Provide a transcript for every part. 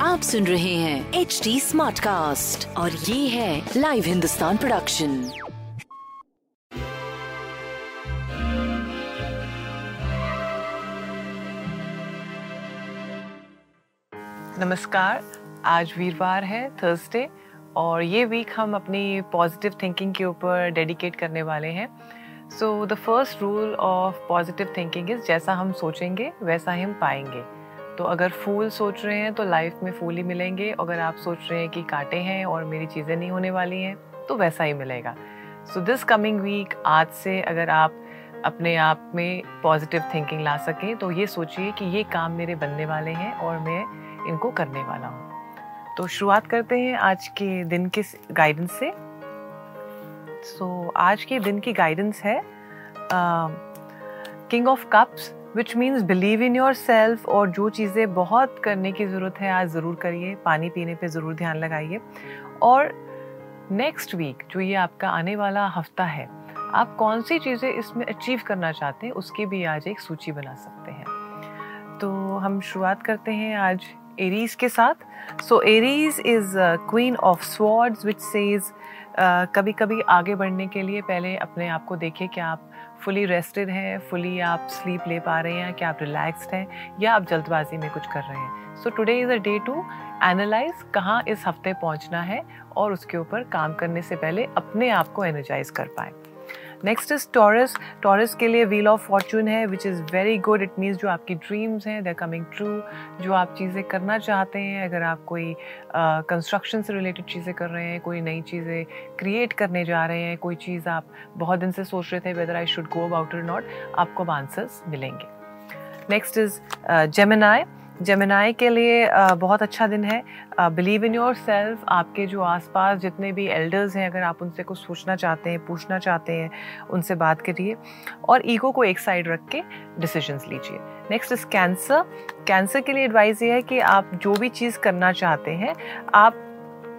आप सुन रहे हैं एच डी स्मार्ट कास्ट और ये है लाइव हिंदुस्तान प्रोडक्शन नमस्कार आज वीरवार है थर्सडे और ये वीक हम अपनी पॉजिटिव थिंकिंग के ऊपर डेडिकेट करने वाले हैं। So the first rule of positive thinking is जैसा हम सोचेंगे, वैसा ही हम पाएँगे। तो अगर फूल सोच रहे हैं तो लाइफ में फूल ही मिलेंगे। अगर आप सोच रहे हैं कि कांटे हैं और मेरी चीज़ें नहीं होने वाली हैं तो वैसा ही मिलेगा। सो दिस कमिंग वीक आज से अगर आप अपने आप में पॉजिटिव थिंकिंग ला सकें तो ये सोचिए कि ये काम मेरे बनने वाले हैं और मैं इनको करने वाला हूँ। तो शुरुआत करते हैं आज के दिन के गाइडेंस से? सो so, आज के दिन की गाइडेंस है king of cups which means believe in yourself और जो चीज़ें बहुत करने की ज़रूरत है आज ज़रूर करिए। पानी पीने पे ज़रूर ध्यान लगाइए। और नेक्स्ट वीक जो ये आपका आने वाला हफ़्ता है आप कौन सी चीज़ें इसमें अचीव करना चाहते हैं उसकी भी आज एक सूची बना सकते हैं। तो हम शुरुआत करते हैं आज एरीज के साथ। So Aries is queen of swords which says कभी कभी आगे बढ़ने के लिए पहले अपने आप को देखें कि आप फुली रेस्टेड हैं फुली आप स्लीप ले पा रहे हैं क्या आप रिलैक्सड हैं, या आप जल्दबाजी में कुछ कर रहे हैं। So today is a day to analyse कहाँ इस हफ़्ते पहुँचना है और उसके ऊपर काम करने से पहले अपने आप को एनर्जाइज कर पाए। नेक्स्ट इज़ टॉरस टॉरस के लिए व्हील ऑफ़ फॉर्चून है which is very good it means जो आपकी ड्रीम्स हैं दे कमिंग ट्रू जो आप चीज़ें करना चाहते हैं, अगर आप कोई कंस्ट्रक्शन से रिलेटेड चीज़ें कर रहे हैं, कोई नई चीज़ें क्रिएट करने जा रहे हैं, कोई चीज़ आप बहुत दिन से सोच रहे थे whether I should go about it not आपको आंसर्स मिलेंगे। नेक्स्ट इज़ जेमिनाई जमेनाई के लिए बहुत अच्छा दिन है। बिलीव इन योर सेल्फ आपके जो आसपास जितने भी एल्डर्स हैं, अगर आप उनसे कुछ सोचना चाहते हैं, पूछना चाहते हैं, उनसे बात करिए और ईगो को एक साइड रख के डिसीजंस लीजिए। नेक्स्ट इज़ कैंसर कैंसर के लिए एडवाइस ये है कि आप जो भी चीज़ करना चाहते हैं, आप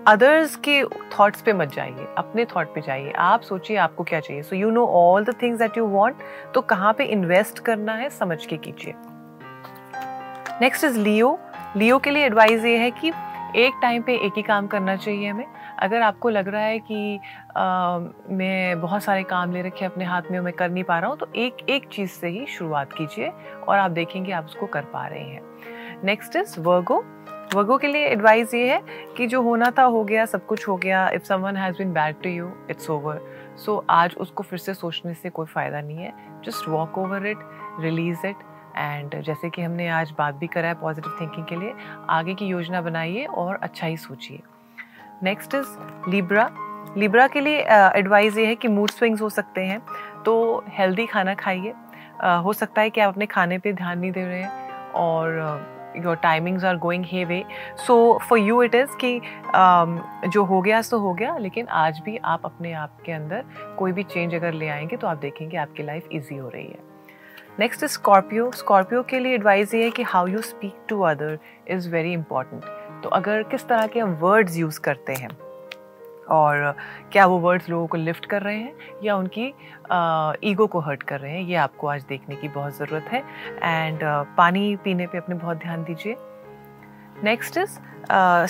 अदर्स के थॉट्स पे मत जाइए, अपने थॉट पे जाइए। आप सोचिए आपको क्या चाहिए। So you know all the things that you want तो कहाँ पे इन्वेस्ट करना है, समझ के कीजिए। नेक्स्ट इज़ लियो लियो के लिए एडवाइस ये है कि एक टाइम पे एक ही काम करना चाहिए हमें। अगर आपको लग रहा है कि आ, मैं बहुत सारे काम ले रखे अपने हाथ में मैं कर नहीं पा रहा हूँ तो एक एक चीज़ से ही शुरुआत कीजिए और आप देखेंगे आप उसको कर पा रहे हैं। नेक्स्ट इज़ वर्गो वर्गो के लिए एडवाइस ये है कि जो होना था हो गया सब कुछ हो गया if someone has been bad to you it's over so आज उसको फिर से सोचने से कोई फ़ायदा नहीं है। Just walk over it release it and जैसे कि हमने आज बात भी करा है पॉजिटिव थिंकिंग के लिए आगे की योजना बनाइए और अच्छा ही सोचिए। नेक्स्ट इज़ लिब्रा लिब्रा के लिए एडवाइस uh, ये है कि मूड स्विंग्स हो सकते हैं तो हेल्दी खाना खाइए। uh, हो सकता है कि आप अपने खाने पे ध्यान नहीं दे रहे हैं और your timings are going haywire so for you it is कि um, जो हो गया सो हो गया लेकिन आज भी आप अपने आप के अंदर कोई भी चेंज अगर ले आएँगे तो आप देखेंगे आपकी लाइफ ईजी हो रही है। नेक्स्ट इज़ स्कॉर्पियो स्कॉर्पियो के लिए एडवाइस ये है कि how you speak to other is very important तो अगर किस तरह के हम वर्ड्स यूज़ करते हैं और क्या वो वर्ड्स लोगों को लिफ्ट कर रहे हैं या उनकी ईगो को हर्ट कर रहे हैं, ये आपको आज देखने की बहुत ज़रूरत है। एंड पानी पीने पे अपने बहुत ध्यान दीजिए। नेक्स्ट इज़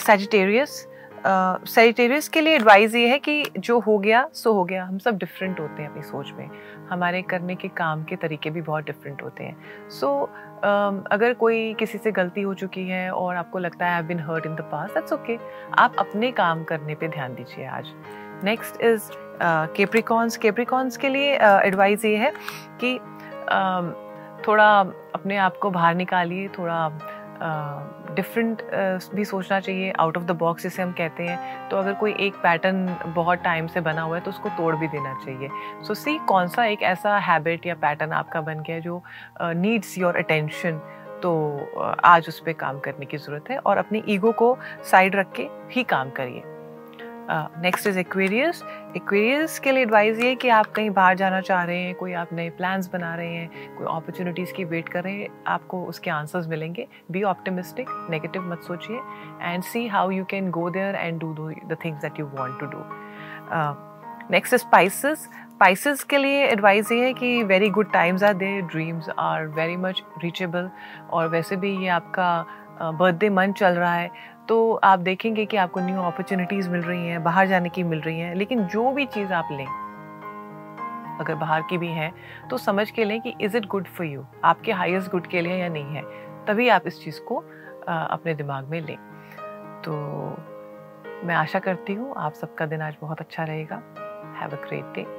सेजिटेरियस सेजिटेरियस के लिए एडवाइस ये है कि जो हो गया सो हो गया। हम सब डिफरेंट होते हैं अपनी सोच में। हमारे करने के काम के तरीके भी बहुत डिफरेंट होते हैं। सो so, uh, अगर कोई किसी से गलती हो चुकी है और आपको लगता है I been hurt in the past that's okay आप अपने काम करने पे ध्यान दीजिए आज। नेक्स्ट इज़ केप्रिकॉन्स केप्रिकॉन्स के लिए एडवाइस uh, ये है कि uh, थोड़ा अपने आप को बाहर निकालिए थोड़ा डिफरेंट uh, भी सोचना चाहिए आउट ऑफ़ द बॉक्स जिसे हम कहते हैं तो अगर कोई एक पैटर्न बहुत टाइम से बना हुआ है तो उसको तोड़ भी देना चाहिए। सो so, सी कौन सा एक ऐसा हैबिट या पैटर्न आपका बन गया जो नीड्स योर अटेंशन तो आज उस पर काम करने की ज़रूरत है और अपनी ईगो को साइड रख के ही काम करिए। नेक्स्ट इज़ एक्वेरियस एक्वेरियस के लिए एडवाइस ये कि आप कहीं बाहर जाना चाह रहे हैं, कोई आप नए प्लान्स बना रहे हैं, कोई अपॉर्चुनिटीज़ की वेट कर रहे हैं, आपको उसके आंसर्स मिलेंगे। बी ऑप्टिमिस्टिक नेगेटिव मत सोचिए and see how you can go there and do the things that you want to do next Pisces Pisces के लिए एडवाइस ये है कि very good times are there dreams are very much reachable और वैसे भी ये आपका बर्थडे मंथ चल रहा है तो आप देखेंगे कि आपको न्यू अपॉर्चुनिटीज़ मिल रही हैं, बाहर जाने की मिल रही हैं, लेकिन जो भी चीज़ आप लें, अगर बाहर की भी हैं तो समझ के लें कि is it good for you आपके हाईएस्ट गुड के लिए या नहीं है, तभी आप इस चीज़ को अपने दिमाग में लें। तो मैं आशा करती हूँ आप सबका दिन आज बहुत अच्छा रहेगा। Have a great day